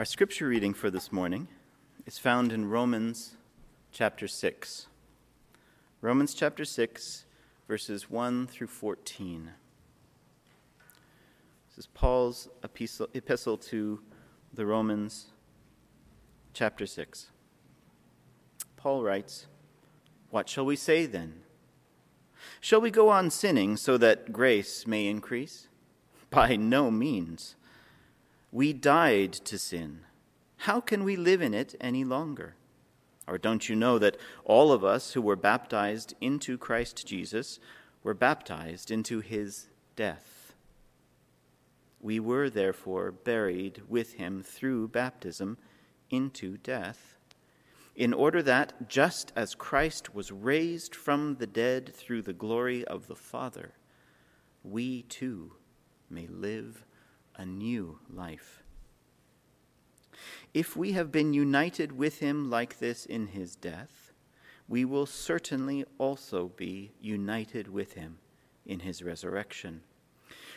Our scripture reading for this morning is found in Romans chapter 6. Romans chapter 6, verses 1 through 14. This is Paul's epistle to the Romans, chapter 6. Paul writes, What shall we say then? Shall we go on sinning so that grace may increase? By no means. We died to sin. How can we live in it any longer? Or don't you know that all of us who were baptized into Christ Jesus were baptized into his death? We were therefore buried with him through baptism into death, in order that, just as Christ was raised from the dead through the glory of the Father, we too may live a new life. If we have been united with him like this in his death, we will certainly also be united with him in his resurrection.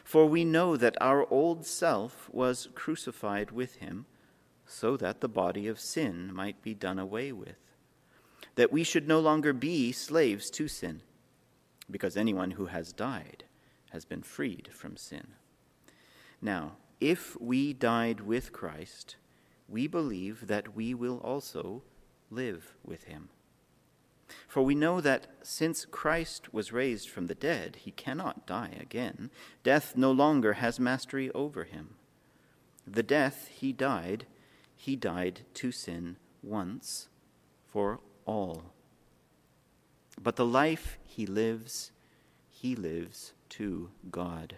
For we know that our old self was crucified with him, so that the body of sin might be done away with, that we should no longer be slaves to sin, because anyone who has died has been freed from sin. Now, if we died with Christ, we believe that we will also live with him. For we know that since Christ was raised from the dead, he cannot die again. Death no longer has mastery over him. The death he died, he died to sin once for all. But the life he lives, he lives to God.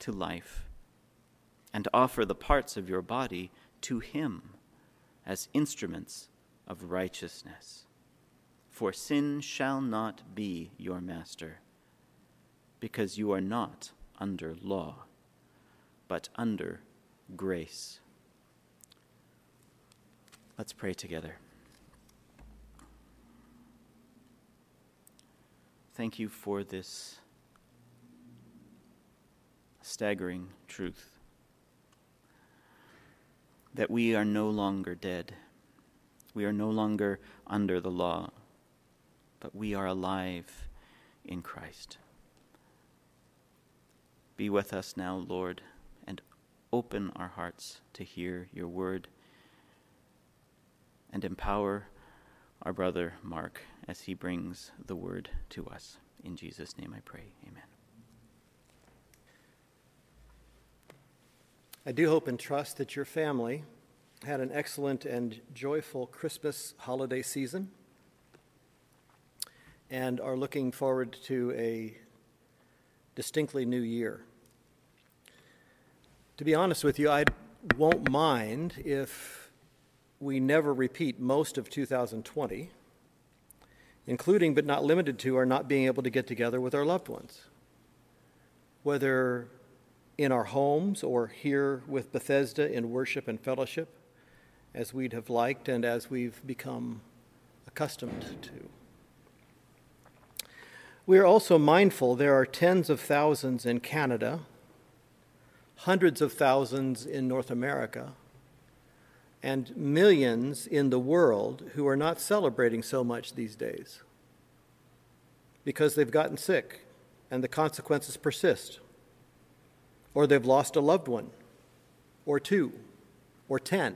to life and offer the parts of your body to Him as instruments of righteousness. For sin shall not be your master, because you are not under law, but under grace. Let's pray together. Thank you for this staggering truth that we are no longer dead. We are no longer under the law, but we are alive in Christ. Be with us now, Lord, and open our hearts to hear your word and empower our brother Mark as he brings the word to us. In Jesus' name I pray. Amen. I do hope and trust that your family had an excellent and joyful Christmas holiday season and are looking forward to a distinctly new year. To be honest with you, I won't mind if we never repeat most of 2020, including but not limited to our not being able to get together with our loved ones. Whether in our homes or here with Bethesda in worship and fellowship, as we'd have liked and as we've become accustomed to. We are also mindful there are tens of thousands in Canada, hundreds of thousands in North America, and millions in the world who are not celebrating so much these days because they've gotten sick and the consequences persist or they've lost a loved one, or two, or ten,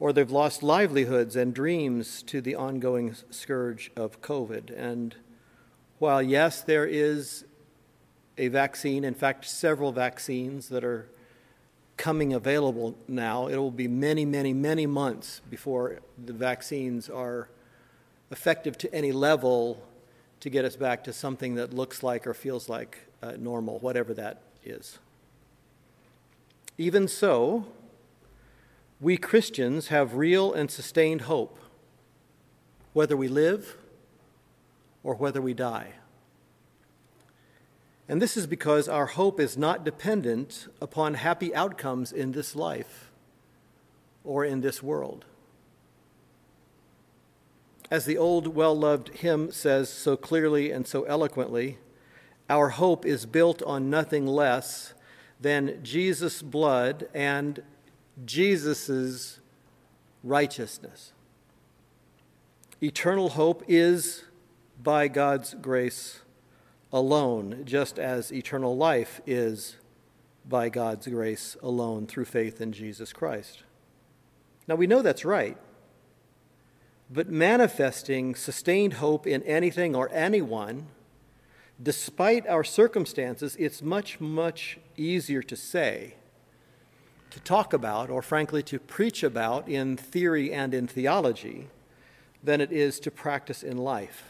or they've lost livelihoods and dreams to the ongoing scourge of COVID. And while, yes, there is a vaccine, in fact, several vaccines that are coming available now, it will be many, many, many months before the vaccines are effective to any level to get us back to something that looks like or feels like uh, normal, whatever that is. Even so, we Christians have real and sustained hope, whether we live or whether we die. And this is because our hope is not dependent upon happy outcomes in this life or in this world. As the old, well loved hymn says so clearly and so eloquently, our hope is built on nothing less than Jesus' blood and Jesus' righteousness. Eternal hope is by God's grace alone, just as eternal life is by God's grace alone through faith in Jesus Christ. Now we know that's right, but manifesting sustained hope in anything or anyone, despite our circumstances, it's much, much easier to say, to talk about, or frankly to preach about in theory and in theology, than it is to practice in life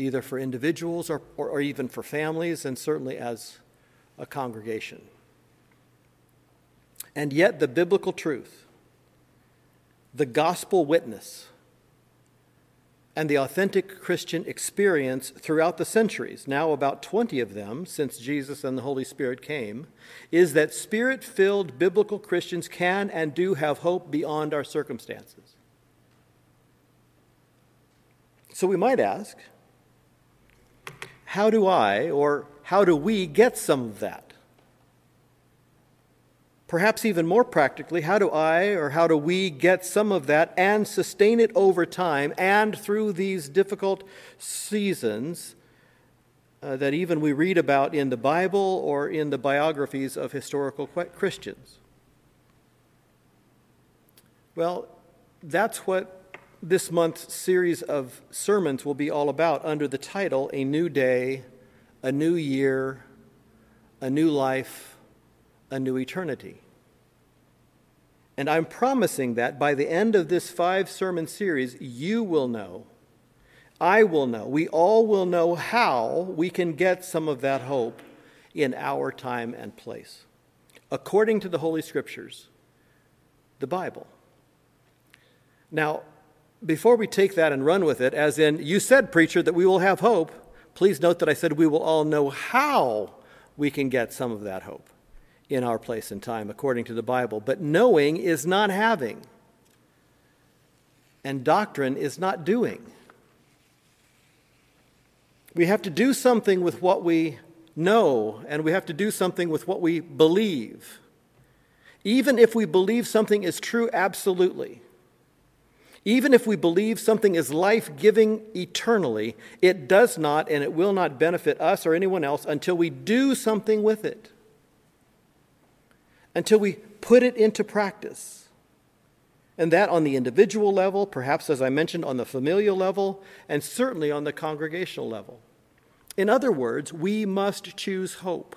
either for individuals or, or, or even for families, and certainly as a congregation. And yet, the biblical truth, the gospel witness, and the authentic Christian experience throughout the centuries, now about 20 of them since Jesus and the Holy Spirit came, is that spirit filled biblical Christians can and do have hope beyond our circumstances. So we might ask how do I or how do we get some of that? Perhaps even more practically, how do I or how do we get some of that and sustain it over time and through these difficult seasons uh, that even we read about in the Bible or in the biographies of historical Christians? Well, that's what this month's series of sermons will be all about under the title A New Day, A New Year, A New Life, A New Eternity. And I'm promising that by the end of this five sermon series, you will know, I will know, we all will know how we can get some of that hope in our time and place, according to the Holy Scriptures, the Bible. Now, before we take that and run with it, as in, you said, preacher, that we will have hope, please note that I said we will all know how we can get some of that hope in our place and time according to the Bible. But knowing is not having, and doctrine is not doing. We have to do something with what we know, and we have to do something with what we believe. Even if we believe something is true absolutely, even if we believe something is life giving eternally, it does not and it will not benefit us or anyone else until we do something with it, until we put it into practice. And that on the individual level, perhaps as I mentioned, on the familial level, and certainly on the congregational level. In other words, we must choose hope.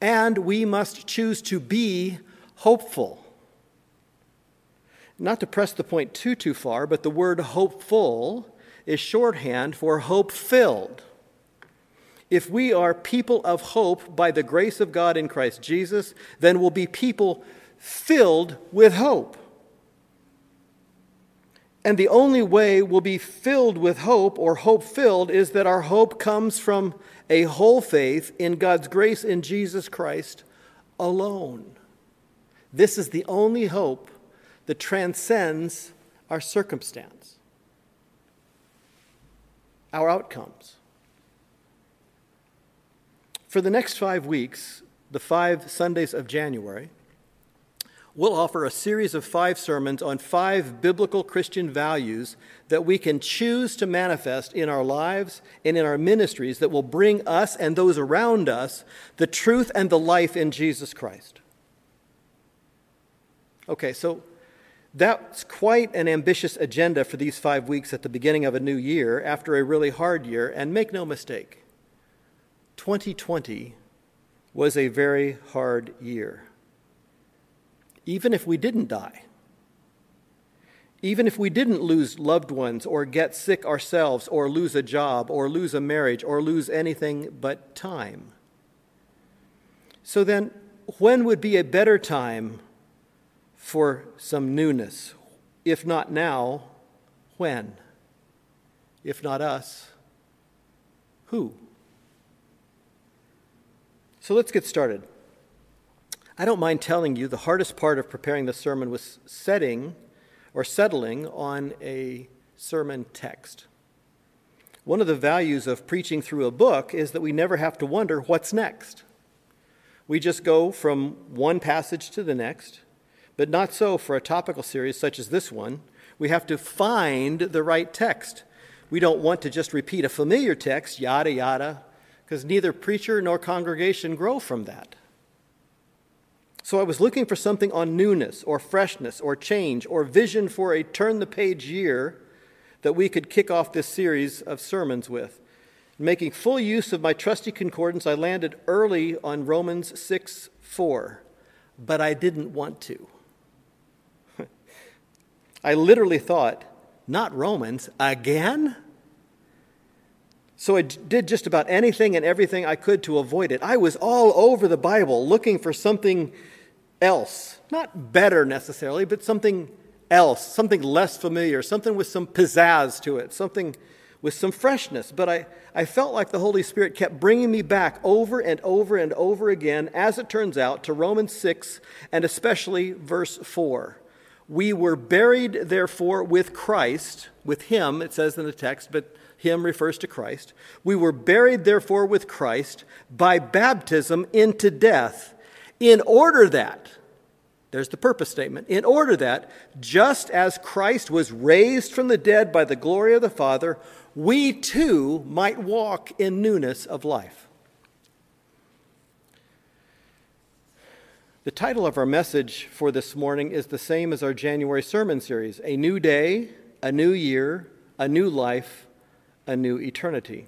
And we must choose to be hopeful. Not to press the point too, too far, but the word hopeful is shorthand for hope filled. If we are people of hope by the grace of God in Christ Jesus, then we'll be people filled with hope. And the only way we'll be filled with hope or hope filled is that our hope comes from a whole faith in God's grace in Jesus Christ alone. This is the only hope that transcends our circumstance, our outcomes. For the next five weeks, the five Sundays of January, we'll offer a series of five sermons on five biblical Christian values that we can choose to manifest in our lives and in our ministries that will bring us and those around us the truth and the life in Jesus Christ. Okay, so that's quite an ambitious agenda for these five weeks at the beginning of a new year after a really hard year. And make no mistake, 2020 was a very hard year. Even if we didn't die, even if we didn't lose loved ones or get sick ourselves or lose a job or lose a marriage or lose anything but time. So then, when would be a better time for some newness? If not now, when? If not us, who? So let's get started. I don't mind telling you the hardest part of preparing the sermon was setting or settling on a sermon text. One of the values of preaching through a book is that we never have to wonder what's next. We just go from one passage to the next, but not so for a topical series such as this one. We have to find the right text. We don't want to just repeat a familiar text, yada, yada, because neither preacher nor congregation grow from that. So I was looking for something on newness or freshness or change or vision for a turn the page year that we could kick off this series of sermons with. Making full use of my trusty concordance, I landed early on Romans 6 4, but I didn't want to. I literally thought, not Romans, again? So I did just about anything and everything I could to avoid it. I was all over the Bible looking for something else. Not better necessarily, but something else, something less familiar, something with some pizzazz to it, something with some freshness. But I, I felt like the Holy Spirit kept bringing me back over and over and over again, as it turns out, to Romans 6 and especially verse 4. We were buried, therefore, with Christ, with Him, it says in the text, but Him refers to Christ. We were buried, therefore, with Christ by baptism into death, in order that, there's the purpose statement. In order that, just as Christ was raised from the dead by the glory of the Father, we too might walk in newness of life. The title of our message for this morning is the same as our January sermon series A New Day, a New Year, a New Life, a New Eternity.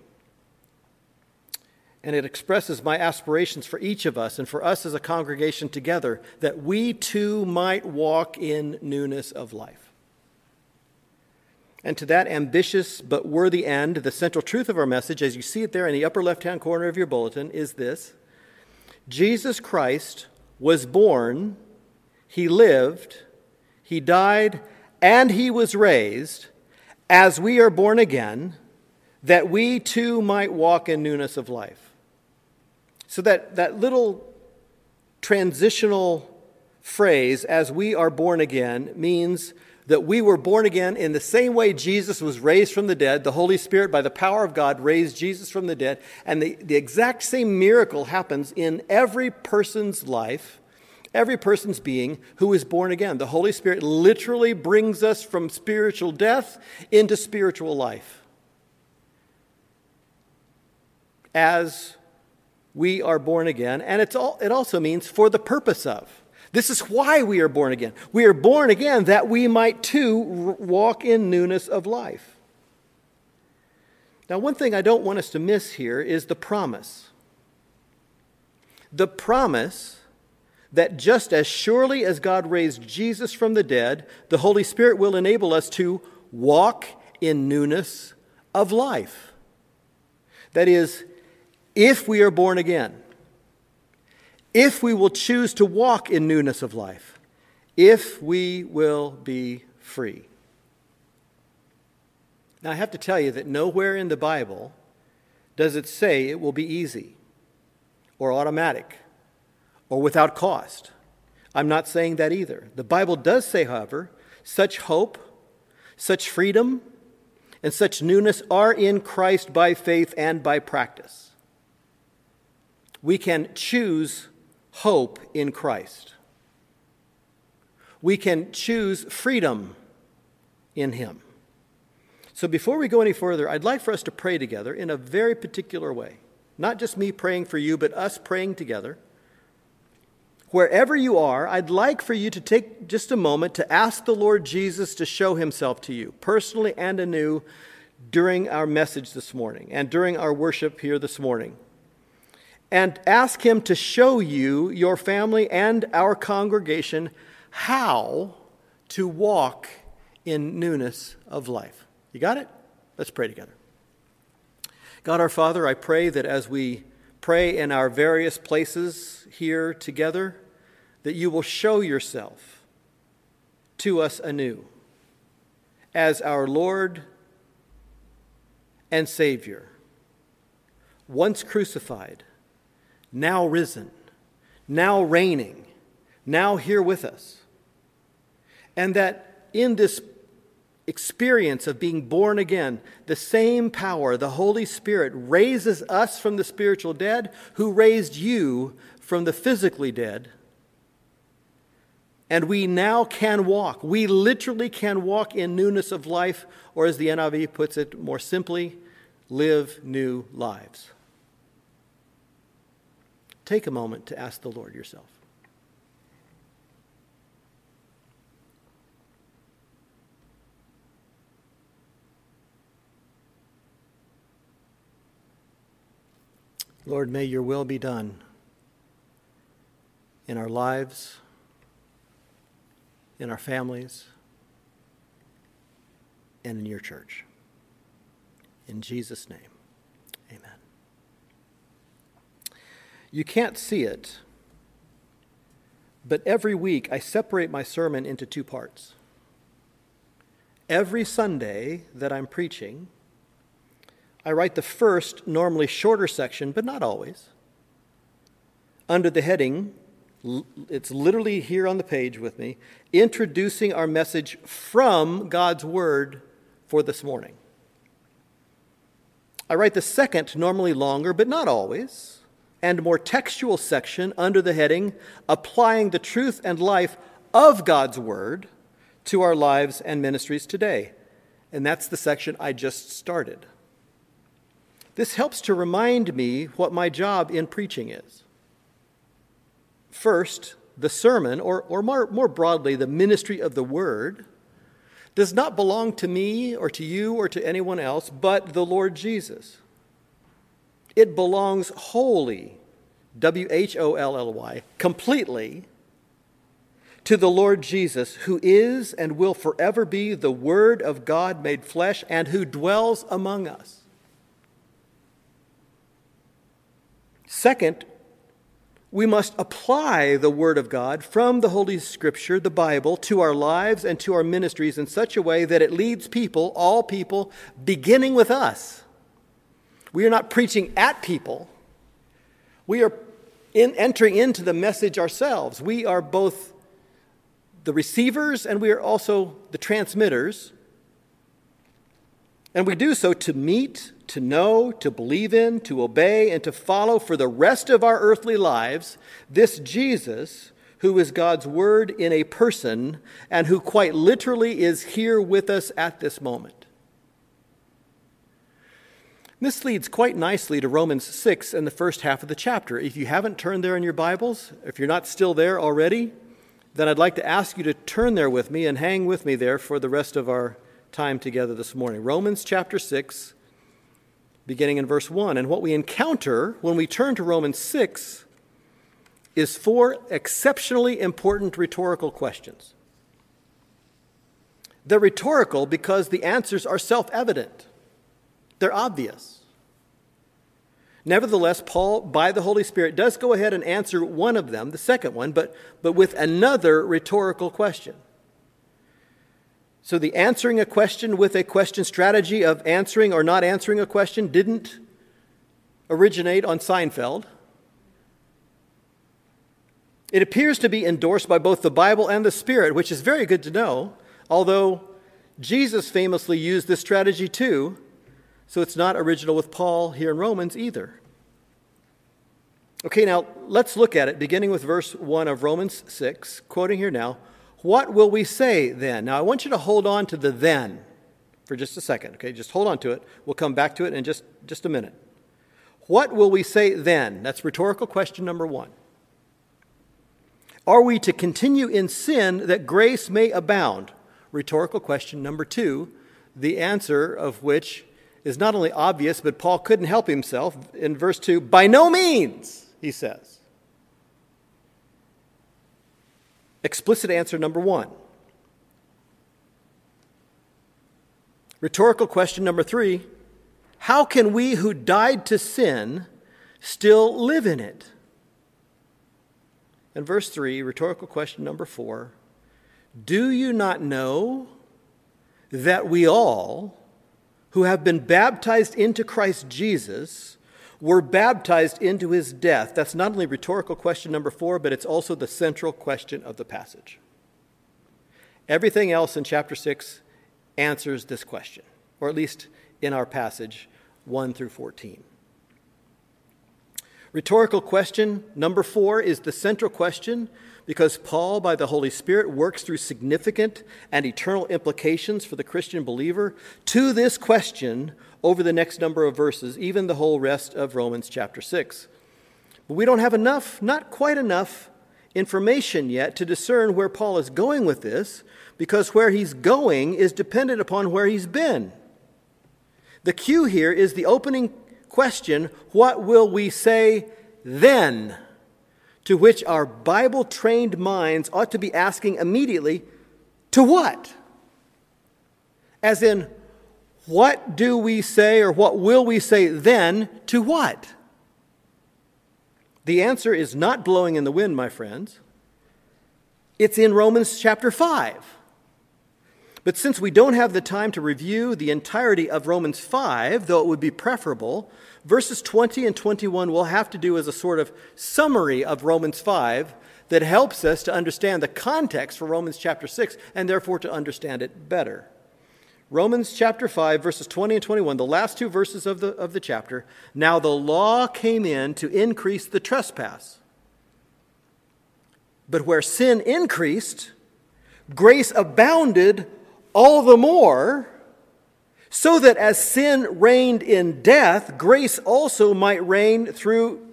And it expresses my aspirations for each of us and for us as a congregation together that we too might walk in newness of life. And to that ambitious but worthy end, the central truth of our message, as you see it there in the upper left hand corner of your bulletin, is this Jesus Christ was born, he lived, he died, and he was raised as we are born again, that we too might walk in newness of life. So that, that little transitional phrase, as we are born again, means that we were born again in the same way Jesus was raised from the dead. The Holy Spirit, by the power of God, raised Jesus from the dead. And the, the exact same miracle happens in every person's life, every person's being who is born again. The Holy Spirit literally brings us from spiritual death into spiritual life. As we are born again, and it's all, it also means for the purpose of. This is why we are born again. We are born again that we might too walk in newness of life. Now, one thing I don't want us to miss here is the promise. The promise that just as surely as God raised Jesus from the dead, the Holy Spirit will enable us to walk in newness of life. That is, if we are born again if we will choose to walk in newness of life, if we will be free. Now, I have to tell you that nowhere in the Bible does it say it will be easy or automatic or without cost. I'm not saying that either. The Bible does say, however, such hope, such freedom, and such newness are in Christ by faith and by practice. We can choose hope in Christ. We can choose freedom in Him. So before we go any further, I'd like for us to pray together in a very particular way. Not just me praying for you, but us praying together. Wherever you are, I'd like for you to take just a moment to ask the Lord Jesus to show himself to you, personally and anew, during our message this morning and during our worship here this morning and ask Him to show you, your family, and our congregation how to walk in newness of life. You got it? Let's pray together. God our Father, I pray that as we pray in our various places here together that you will show yourself to us anew as our Lord and Savior, once crucified, now risen, now reigning, now here with us. And that in this experience of being born again, the same power, the Holy Spirit, raises us from the spiritual dead, who raised you from the physically dead. And we now can walk. We literally can walk in newness of life, or as the NIV puts it more simply, live new lives. Take a moment to ask the Lord yourself. Lord, may your will be done in our lives, in our families, and in your church. In Jesus' name, amen. You can't see it, but every week I separate my sermon into two parts. Every Sunday that I'm preaching, I write the first, normally shorter section, but not always, under the heading, it's literally here on the page with me, introducing our message from God's Word for this morning. I write the second, normally longer, but not always, and more textual section under the heading, Applying the Truth and Life of God's Word to Our Lives and Ministries Today. And that's the section I just started. This helps to remind me what my job in preaching is. First, the sermon, or, or more, more broadly, the ministry of the word, does not belong to me or to you or to anyone else but the Lord Jesus. It belongs wholly, W H O L L Y, completely to the Lord Jesus, who is and will forever be the Word of God made flesh and who dwells among us. Second, we must apply the Word of God from the Holy Scripture, the Bible, to our lives and to our ministries in such a way that it leads people, all people, beginning with us. We are not preaching at people, we are in, entering into the message ourselves. We are both the receivers and we are also the transmitters. And we do so to meet to know, to believe in, to obey, and to follow for the rest of our earthly lives this Jesus who is God's Word in a person and who quite literally is here with us at this moment. This leads quite nicely to Romans 6 and the first half of the chapter. If you haven't turned there in your Bibles, if you're not still there already, then I'd like to ask you to turn there with me and hang with me there for the rest of our time together this morning. Romans chapter 6 beginning in verse 1. And what we encounter when we turn to Romans 6 is four exceptionally important rhetorical questions. They're rhetorical because the answers are self evident, they're obvious. Nevertheless, Paul, by the Holy Spirit, does go ahead and answer one of them, the second one, but, but with another rhetorical question. So, the answering a question with a question strategy of answering or not answering a question didn't originate on Seinfeld. It appears to be endorsed by both the Bible and the Spirit, which is very good to know, although Jesus famously used this strategy too, so it's not original with Paul here in Romans either. Okay, now let's look at it, beginning with verse 1 of Romans 6, quoting here now. What will we say then? Now, I want you to hold on to the then for just a second, okay? Just hold on to it. We'll come back to it in just, just a minute. What will we say then? That's rhetorical question number one. Are we to continue in sin that grace may abound? Rhetorical question number two, the answer of which is not only obvious, but Paul couldn't help himself. In verse 2, by no means, he says. Explicit answer number one. Rhetorical question number three How can we who died to sin still live in it. And verse 3, rhetorical question number 4 Do you not know that we all, who have been baptized into Christ Jesus, were baptized into his death? That's not only rhetorical question number 4, but it's also the central question of the passage. Everything else in chapter 6 answers this question, or at least in our passage 1 through 14. Rhetorical question number four is the central question because Paul, by the Holy Spirit, works through significant and eternal implications for the Christian believer to this question over the next number of verses, even the whole rest of Romans chapter 6. But we don't have enough, not quite enough, information yet to discern where Paul is going with this, because where he's going is dependent upon where he's been. The cue here is the opening question, What will we say then? To which our Bible trained minds ought to be asking immediately, To what? As in, what do we say or what will we say then to what? The answer is not blowing in the wind, my friends. It's in Romans chapter 5. But since we don't have the time to review the entirety of Romans 5, though it would be preferable, verses 20 and 21 will have to do as a sort of summary of Romans 5 that helps us to understand the context for Romans chapter 6 and therefore to understand it better. Romans chapter 5, verses 20 and 21, the last two verses of the, of the chapter. Now the law came in to increase the trespass. But where sin increased, grace abounded all the more so that as sin reigned in death, grace also might reign through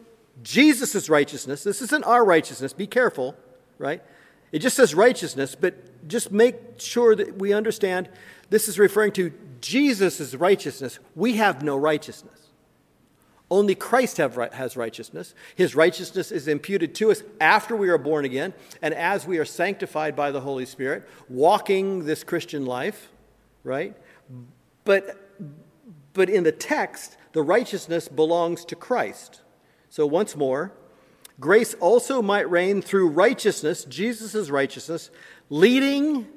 Jesus' righteousness. This isn't our righteousness, be careful, right? It just says righteousness, but just make sure that we understand this is referring to Jesus' righteousness. We have no righteousness. Only Christ have, has righteousness. His righteousness is imputed to us after we are born again and as we are sanctified by the Holy Spirit, walking this Christian life, right? But, but in the text, the righteousness belongs to Christ. So once more, grace also might reign through righteousness, Jesus' righteousness, leading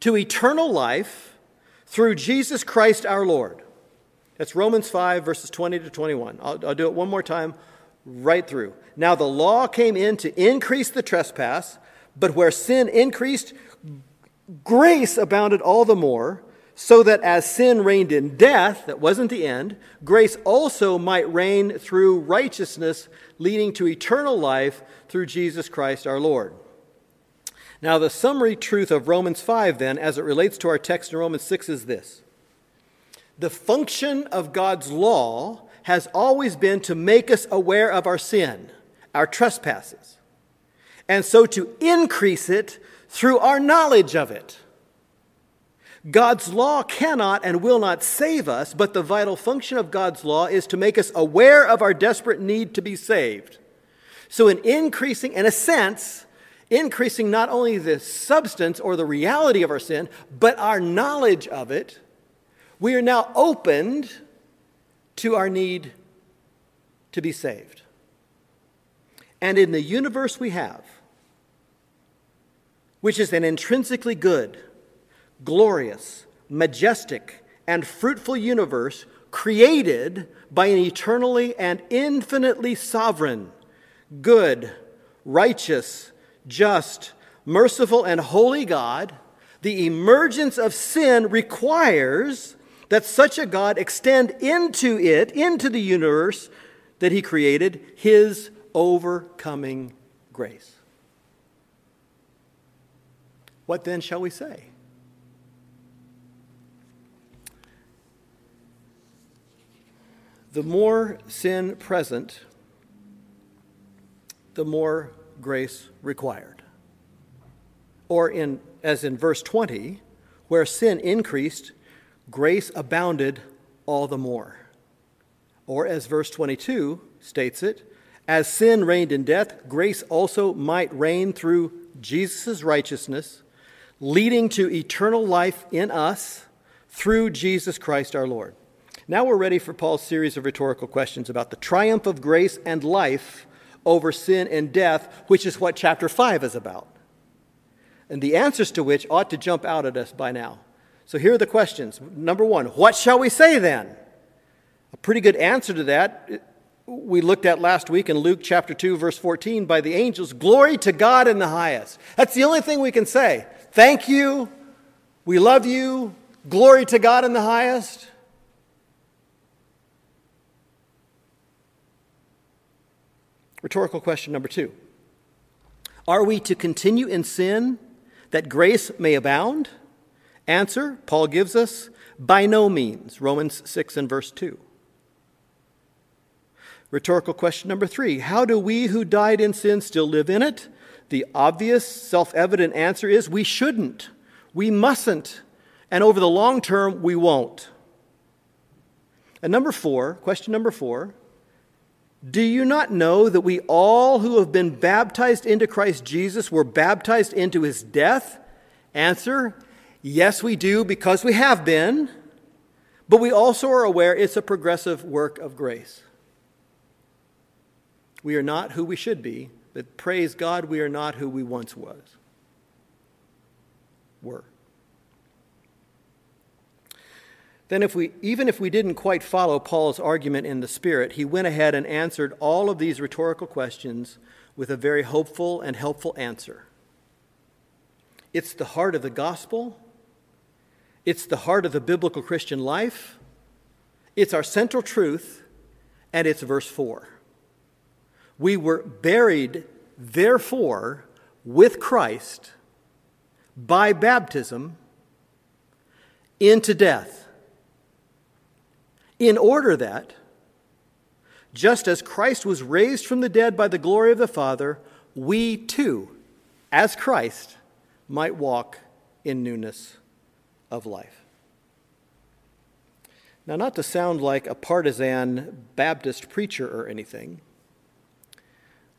to eternal life through Jesus Christ our Lord. That's Romans 5, verses 20 to 21. I'll, I'll do it one more time, right through. Now, the law came in to increase the trespass, but where sin increased, grace abounded all the more, so that as sin reigned in death, that wasn't the end, grace also might reign through righteousness, leading to eternal life through Jesus Christ our Lord. Now, the summary truth of Romans 5, then, as it relates to our text in Romans 6, is this the function of God's law has always been to make us aware of our sin, our trespasses, and so to increase it through our knowledge of it. God's law cannot and will not save us, but the vital function of God's law is to make us aware of our desperate need to be saved. So, in increasing, in a sense, increasing not only the substance or the reality of our sin, but our knowledge of it, we are now opened to our need to be saved. And in the universe we have, which is an intrinsically good, glorious, majestic, and fruitful universe created by an eternally and infinitely sovereign, good, righteous, just, merciful, and holy God, the emergence of sin requires that such a God extend into it, into the universe that he created, his overcoming grace. What then shall we say? The more sin present, the more grace required. Or in as in verse 20, where sin increased, grace abounded all the more. Or, as verse 22 states it, as sin reigned in death, grace also might reign through Jesus' righteousness, leading to eternal life in us through Jesus Christ our Lord. Now we're ready for Paul's series of rhetorical questions about the triumph of grace and life over sin and death, which is what chapter 5 is about. And the answers to which ought to jump out at us by now. So here are the questions. Number one, what shall we say then? A pretty good answer to that we looked at last week in Luke chapter 2, verse 14 by the angels Glory to God in the highest. That's the only thing we can say. Thank you. We love you. Glory to God in the highest. Rhetorical question number two Are we to continue in sin that grace may abound? Answer Paul gives us by no means. Romans 6 and verse 2. Rhetorical question number three How do we who died in sin still live in it? The obvious, self evident answer is we shouldn't. We mustn't. And over the long term, we won't. And number four, question number four Do you not know that we all who have been baptized into Christ Jesus were baptized into his death? Answer Yes, we do, because we have been. But we also are aware it's a progressive work of grace. We are not who we should be, but praise God, we are not who we once was. Were. Then, if we, even if we didn't quite follow Paul's argument in the Spirit, he went ahead and answered all of these rhetorical questions with a very hopeful and helpful answer. It's the heart of the gospel, it's the heart of the biblical Christian life, it's our central truth, and it's verse 4. We were buried, therefore, with Christ by baptism into death, in order that, just as Christ was raised from the dead by the glory of the Father, we too, as Christ, might walk in newness of life. Now, not to sound like a partisan Baptist preacher or anything,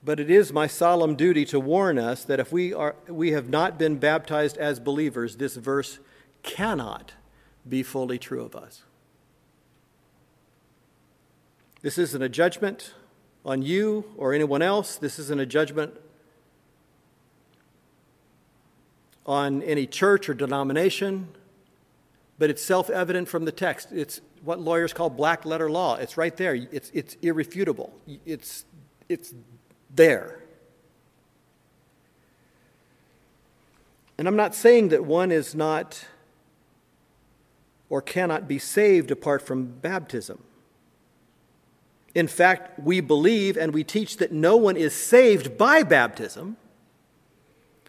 but it is my solemn duty to warn us that if we, are, we have not been baptized as believers, this verse cannot be fully true of us. This isn't a judgment on you or anyone else. This isn't a judgment on any church or denomination, but it's self evident from the text. It's what lawyers call black letter law. It's right there, it's, it's irrefutable. It's, it's there. And I'm not saying that one is not or cannot be saved apart from baptism. In fact, we believe and we teach that no one is saved by baptism,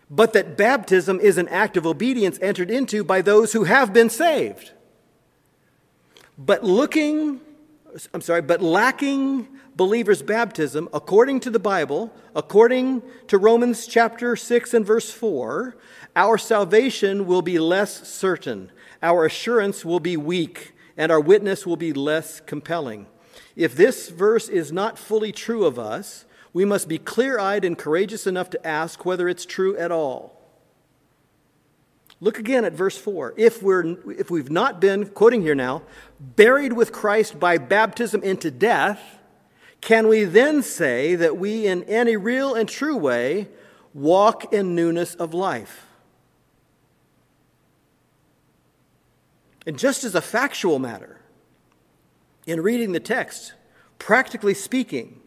but that baptism is an act of obedience entered into by those who have been saved. But looking, I'm sorry, but lacking believer's baptism, according to the Bible, according to Romans chapter 6 and verse 4, our salvation will be less certain, our assurance will be weak, and our witness will be less compelling. If this verse is not fully true of us, we must be clear eyed and courageous enough to ask whether it's true at all. Look again at verse 4. If, we're, if we've not been, quoting here now, buried with Christ by baptism into death, can we then say that we, in any real and true way, walk in newness of life? And just as a factual matter, in reading the text, practically speaking,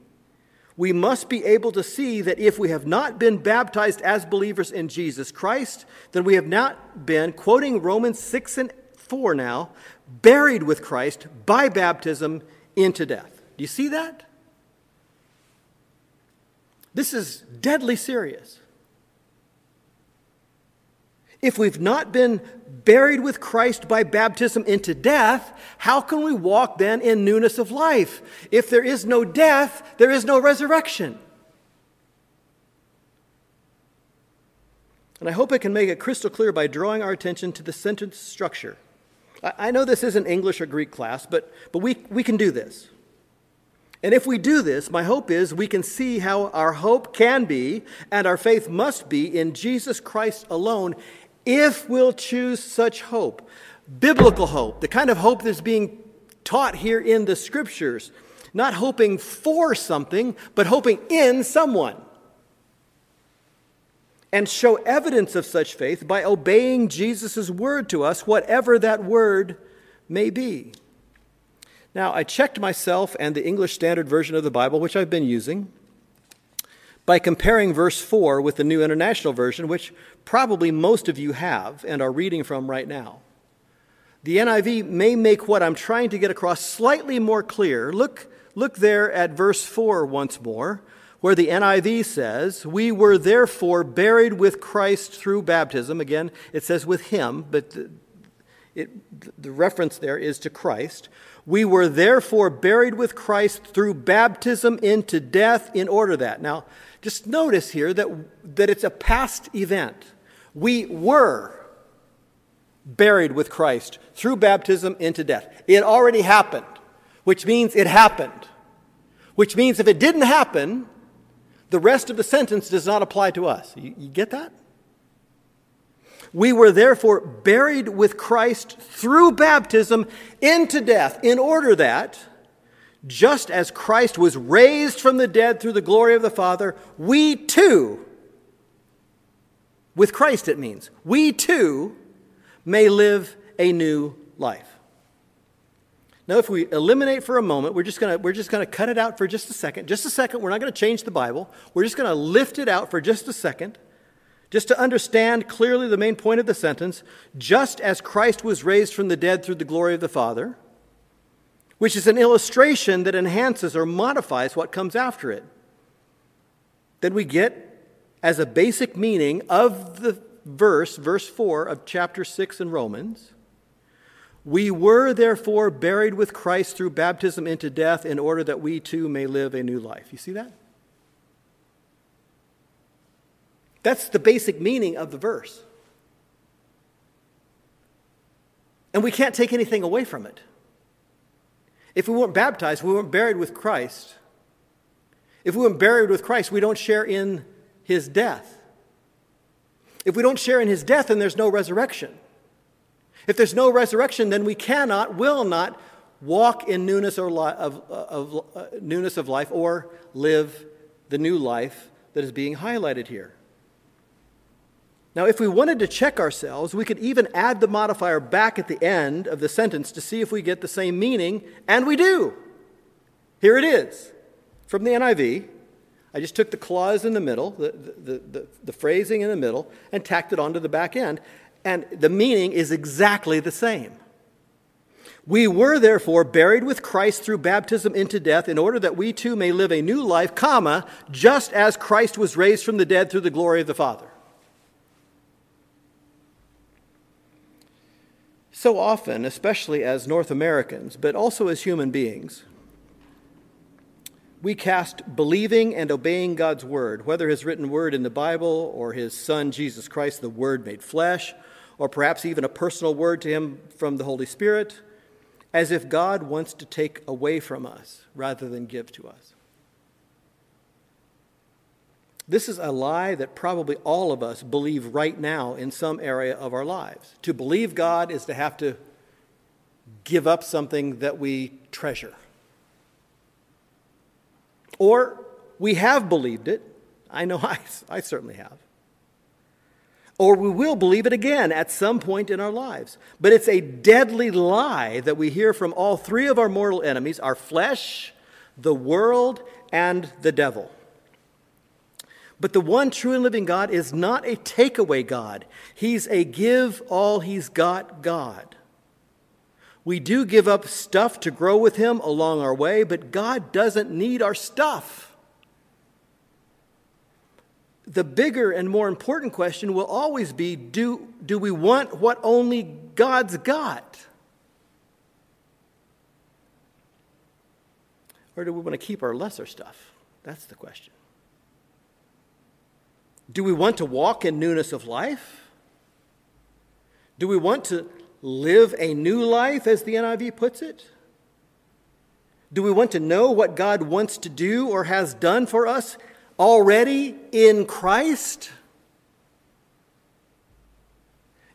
we must be able to see that if we have not been baptized as believers in Jesus Christ, then we have not been, quoting Romans 6 and 4 now, buried with Christ by baptism into death. Do you see that? This is deadly serious. If we've not been buried with Christ by baptism into death, how can we walk then in newness of life? If there is no death, there is no resurrection. And I hope I can make it crystal clear by drawing our attention to the sentence structure. I know this isn't English or Greek class, but, but we, we can do this. And if we do this, my hope is we can see how our hope can be and our faith must be in Jesus Christ alone if we'll choose such hope. Biblical hope, the kind of hope that's being taught here in the scriptures, not hoping for something, but hoping in someone. And show evidence of such faith by obeying Jesus' word to us, whatever that word may be. Now, I checked myself and the English Standard Version of the Bible, which I've been using, by comparing verse 4 with the New International Version, which probably most of you have and are reading from right now. The NIV may make what I'm trying to get across slightly more clear. Look, look there at verse 4 once more, where the NIV says, We were therefore buried with Christ through baptism. Again, it says with him, but the, it, the reference there is to Christ. We were therefore buried with Christ through baptism into death in order that. Now, just notice here that, that it's a past event. We were buried with Christ through baptism into death. It already happened, which means it happened. Which means if it didn't happen, the rest of the sentence does not apply to us. You, you get that? We were therefore buried with Christ through baptism into death, in order that, just as Christ was raised from the dead through the glory of the Father, we too, with Christ it means, we too may live a new life. Now, if we eliminate for a moment, we're just gonna we're just going to cut it out for just a second. Just a second. We're not going to change the Bible. We're just going to lift it out for just a second. Just to understand clearly the main point of the sentence, just as Christ was raised from the dead through the glory of the Father, which is an illustration that enhances or modifies what comes after it. Then we get, as a basic meaning of the verse, verse 4 of chapter 6 in Romans, we were therefore buried with Christ through baptism into death in order that we too may live a new life. You see that? That's the basic meaning of the verse. And we can't take anything away from it. If we weren't baptized, we weren't buried with Christ. If we weren't buried with Christ, we don't share in his death. If we don't share in his death, then there's no resurrection. If there's no resurrection, then we cannot, will not walk in newness, or li- of, of uh, newness of life or live the new life that is being highlighted here. Now, if we wanted to check ourselves, we could even add the modifier back at the end of the sentence to see if we get the same meaning, and we do. Here it is from the NIV. I just took the clause in the middle, the, the, the, the, phrasing in the middle, and tacked it onto the back end, and the meaning is exactly the same. We were therefore buried with Christ through baptism into death in order that we too may live a new life, comma, just as Christ was raised from the dead through the glory of the Father. So often, especially as North Americans, but also as human beings, we cast believing and obeying God's word, whether his written word in the Bible or his son Jesus Christ, the word made flesh, or perhaps even a personal word to him from the Holy Spirit, as if God wants to take away from us rather than give to us. This is a lie that probably all of us believe right now in some area of our lives. To believe God is to have to give up something that we treasure. Or we have believed it. I know I, I certainly have. Or we will believe it again at some point in our lives. But it's a deadly lie that we hear from all three of our mortal enemies our flesh, the world, and the devil. But the one true and living God is not a takeaway God, He's a give all He's got God. We do give up stuff to grow with Him along our way, but God doesn't need our stuff. The bigger and more important question will always be do, do we want what only God's got? Or do we want to keep our lesser stuff? That's the question. Do we want to walk in newness of life? Do we want to live a new life, as the NIV puts it? Do we want to know what God wants to do or has done for us already in Christ?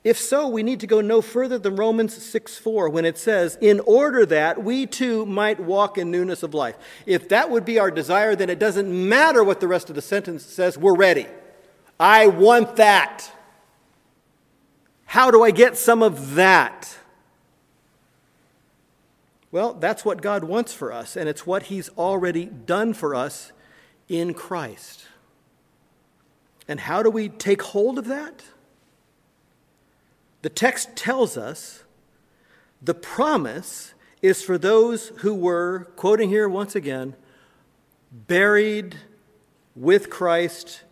If so, we need to go no further than Romans 6 4 when it says, In order that we too might walk in newness of life. If that would be our desire, then it doesn't matter what the rest of the sentence says, we're ready. I want that. How do I get some of that? Well, that's what God wants for us, and it's what He's already done for us in Christ. And how do we take hold of that? The text tells us the promise is for those who were, quoting here once again, buried with Christ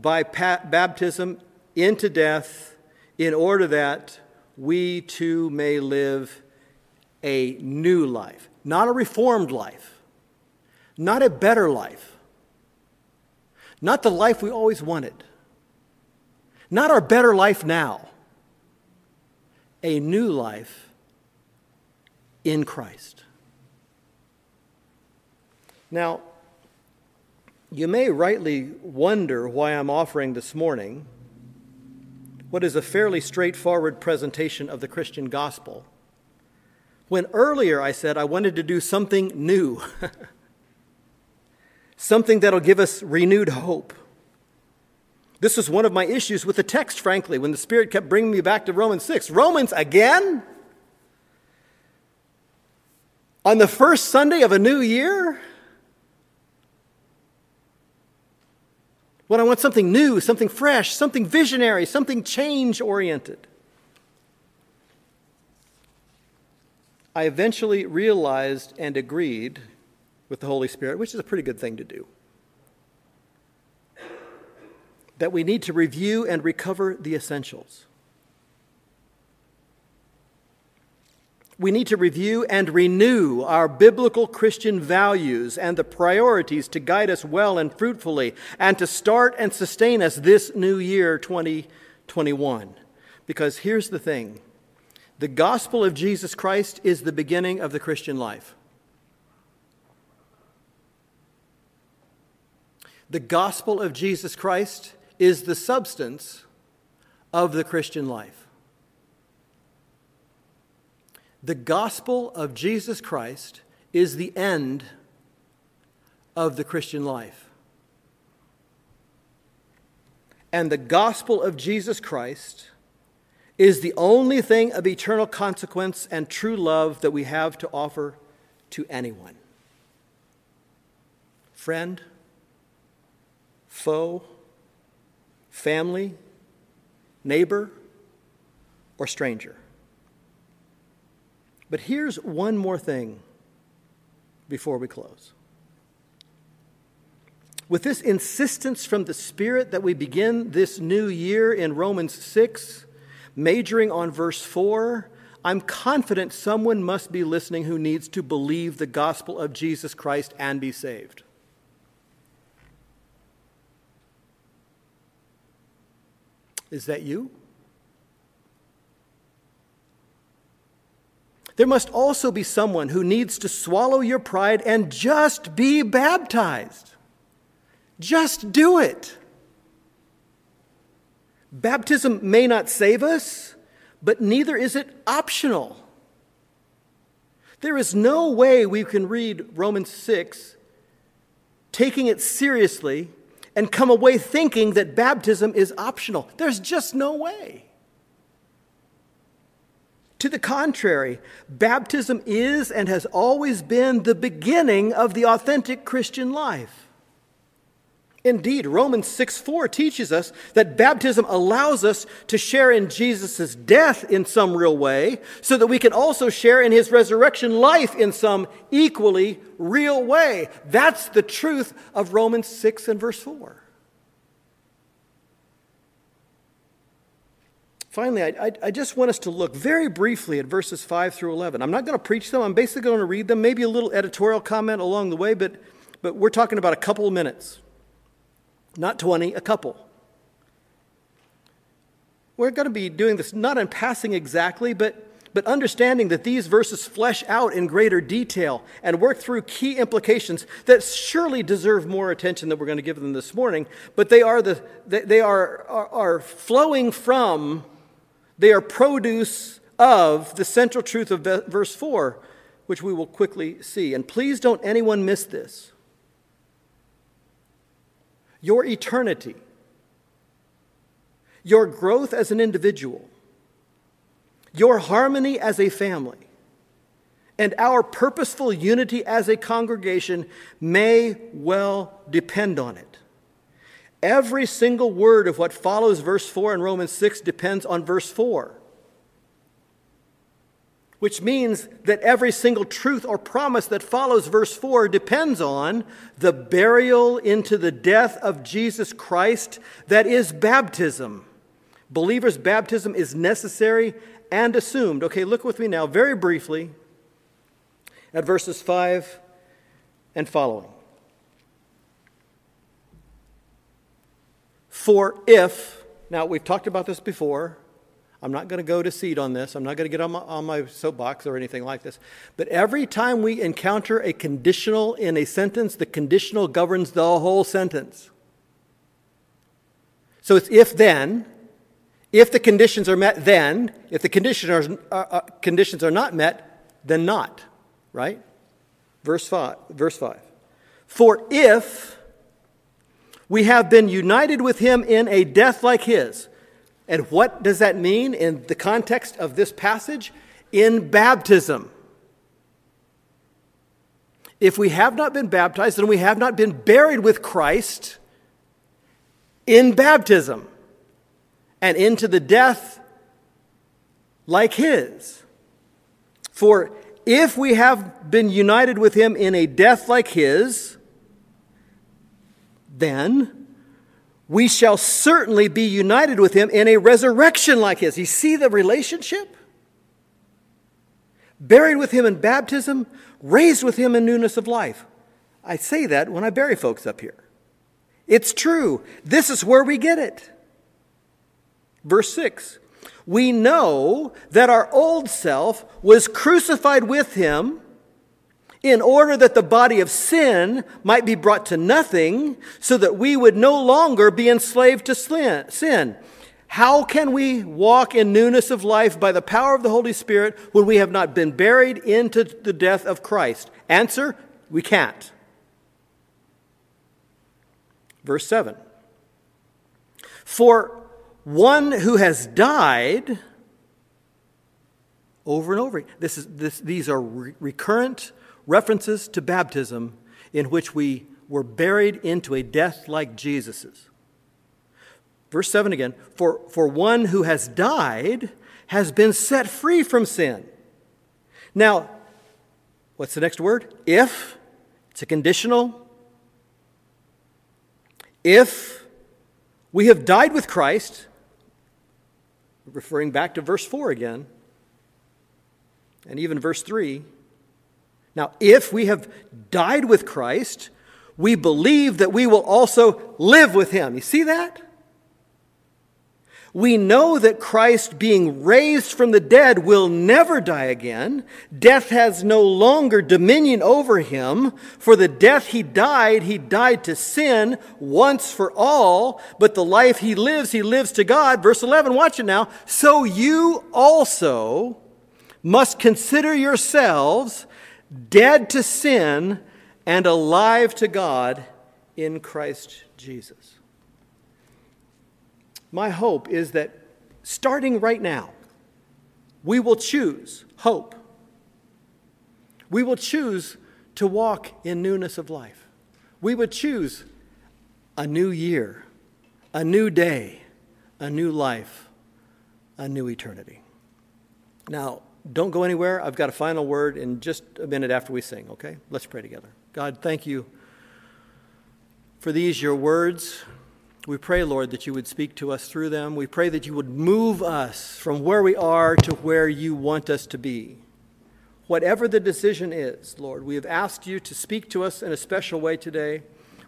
by baptism into death, in order that we too may live a new life, not a reformed life, not a better life, not the life we always wanted, not our better life now a new life in Christ. Now, you may rightly wonder why I'm offering this morning what is a fairly straightforward presentation of the Christian gospel. When earlier I said I wanted to do something new, something that'll give us renewed hope. This was one of my issues with the text, frankly, when the Spirit kept bringing me back to Romans 6. Romans again? On the first Sunday of a new year? When I want something new, something fresh, something visionary, something change oriented. I eventually realized and agreed with the Holy Spirit, which is a pretty good thing to do that we need to review and recover the essentials. We need to review and renew our biblical Christian values and the priorities to guide us well and fruitfully and to start and sustain us this new year, 2021. Because here's the thing the gospel of Jesus Christ is the beginning of the Christian life. The gospel of Jesus Christ is the substance of the Christian life. The gospel of Jesus Christ is the end of the Christian life. And the gospel of Jesus Christ is the only thing of eternal consequence and true love that we have to offer to anyone. Friend, foe, family, neighbor, or stranger. But here's one more thing before we close. With this insistence from the Spirit that we begin this new year in Romans 6, majoring on verse 4, I'm confident someone must be listening who needs to believe the gospel of Jesus Christ and be saved. Is that you? There must also be someone who needs to swallow your pride and just be baptized. Just do it. Baptism may not save us, but neither is it optional. There is no way we can read Romans 6 taking it seriously and come away thinking that baptism is optional. There's just no way. To the contrary, baptism is and has always been the beginning of the authentic Christian life. Indeed, Romans 6 4 teaches us that baptism allows us to share in Jesus' death in some real way, so that we can also share in his resurrection life in some equally real way. That's the truth of Romans 6 and verse 4. Finally, I, I, I, just want us to look very briefly at verses 5 through 11. I'm not going to preach them, I'm basically going to read them, maybe a little editorial comment along the way, but, but we're talking about a couple of minutes. Not 20, a couple. We're going to be doing this not in passing exactly, but but understanding that these verses flesh out in greater detail and work through key implications that surely deserve more attention than we're going to give them this morning, but they are, the, they are, are, are flowing from They are produce of the central truth of verse 4, which we will quickly see. And please don't anyone miss this. Your eternity, your growth as an individual, your harmony as a family, and our purposeful unity as a congregation may well depend on it. Every single word of what follows verse 4 in Romans 6 depends on verse 4 which means that every single truth or promise that follows verse 4 depends on the burial into the death of Jesus Christ that is baptism. Believers' baptism is necessary and assumed. Okay, look with me now, very briefly, at verses 5 and following. For if, now we've talked about this before, I'm not going to go to seed on this. I'm not going to get on my, on my, soapbox or anything like this. But every time we encounter a conditional in a sentence, the conditional governs the whole sentence. So it's if then. If the conditions are met, then. If the conditions are, uh, uh, conditions are not met, then not. Right? Verse 5. Verse 5. For if we have been united with him in a death like his, and what does that mean in the context of this passage? In baptism. If we have not been baptized, then we have not been buried with Christ in baptism and into the death like his. For if we have been united with him in a death like his, then we shall certainly be united with him in a resurrection like his. You see the relationship? Buried with him in baptism, raised with him in newness of life. I say that when I bury folks up here. It's true. This is where we get it. Verse 6 We know that our old self was crucified with him in order that the body of sin might be brought to nothing, so that we would no longer be enslaved to sin. How can we walk in newness of life by the power of the Holy Spirit when we have not been buried into the death of Christ? Answer we can't. Verse 7 For one who has died, over and over, this is, this, these are re- recurrent references to baptism in which we were buried into a death like Jesus's. Verse 7 again for, for one who has died has been set free from sin. Now, what's the next word? If. It's a conditional. If we have died with Christ, referring back to verse 4 again, and even verse 3, now, if we have died with Christ, we believe that we will also live with him. You see that? We know that Christ, being raised from the dead, will never die again. Death has no longer dominion over him. For the death he died, he died to sin once for all. But the life he lives, he lives to God. Verse 11, watch it now. So you also must consider yourselves dead to sin and alive to God in Christ Jesus. My hope is that starting right now, we will choose hope. We will choose to walk in newness of life. We would choose a new year, a new day, a new life, a new eternity. Now, don't go anywhere. I've got a final word in just a minute after we sing, okay? Let's pray together. God, thank you for these, your words. We pray, Lord, that you would speak to us through them. We pray that you would move us from where we are to where you want us to be. Whatever the decision is, Lord, we have asked you to speak to us in a special way today.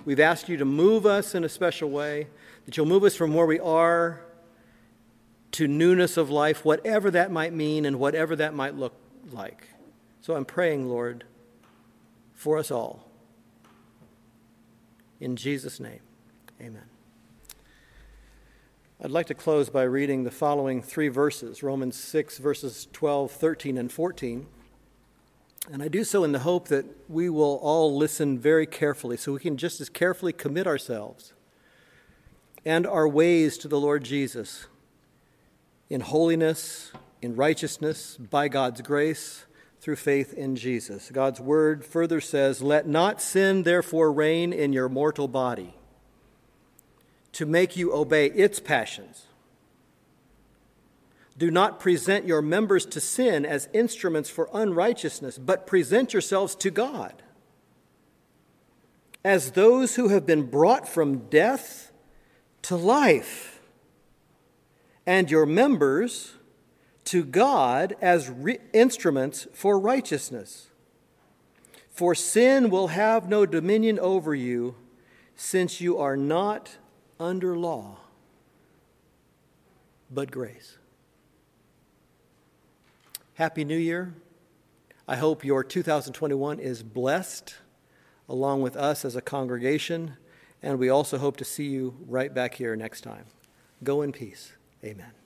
We've asked you to move us in a special way, that you'll move us from where we are to newness of life, whatever that might mean and whatever that might look like. So I'm praying, Lord, for us all. In Jesus' name, amen. I'd like to close by reading the following three verses Romans 6, verses 12, 13, and 14. And I do so in the hope that we will all listen very carefully so we can just as carefully commit ourselves and our ways to the Lord Jesus in holiness, in righteousness, by God's grace, through faith in Jesus. God's word further says, Let not sin therefore reign in your mortal body to make you obey its passions. Do not present your members to sin as instruments for unrighteousness, but present yourselves to God as those who have been brought from death to life, and your members to God as re- instruments for righteousness. For sin will have no dominion over you, since you are not under law, but grace. Happy New Year. I hope your 2021 is blessed along with us as a congregation, and we also hope to see you right back here next time. Go in peace. Amen.